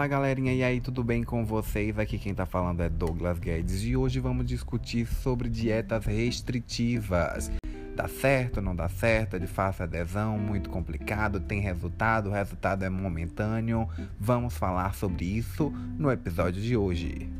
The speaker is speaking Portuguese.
Fala galerinha, e aí, tudo bem com vocês? Aqui quem tá falando é Douglas Guedes e hoje vamos discutir sobre dietas restritivas. Dá certo, não dá certo, é de fácil adesão, muito complicado, tem resultado, o resultado é momentâneo. Vamos falar sobre isso no episódio de hoje.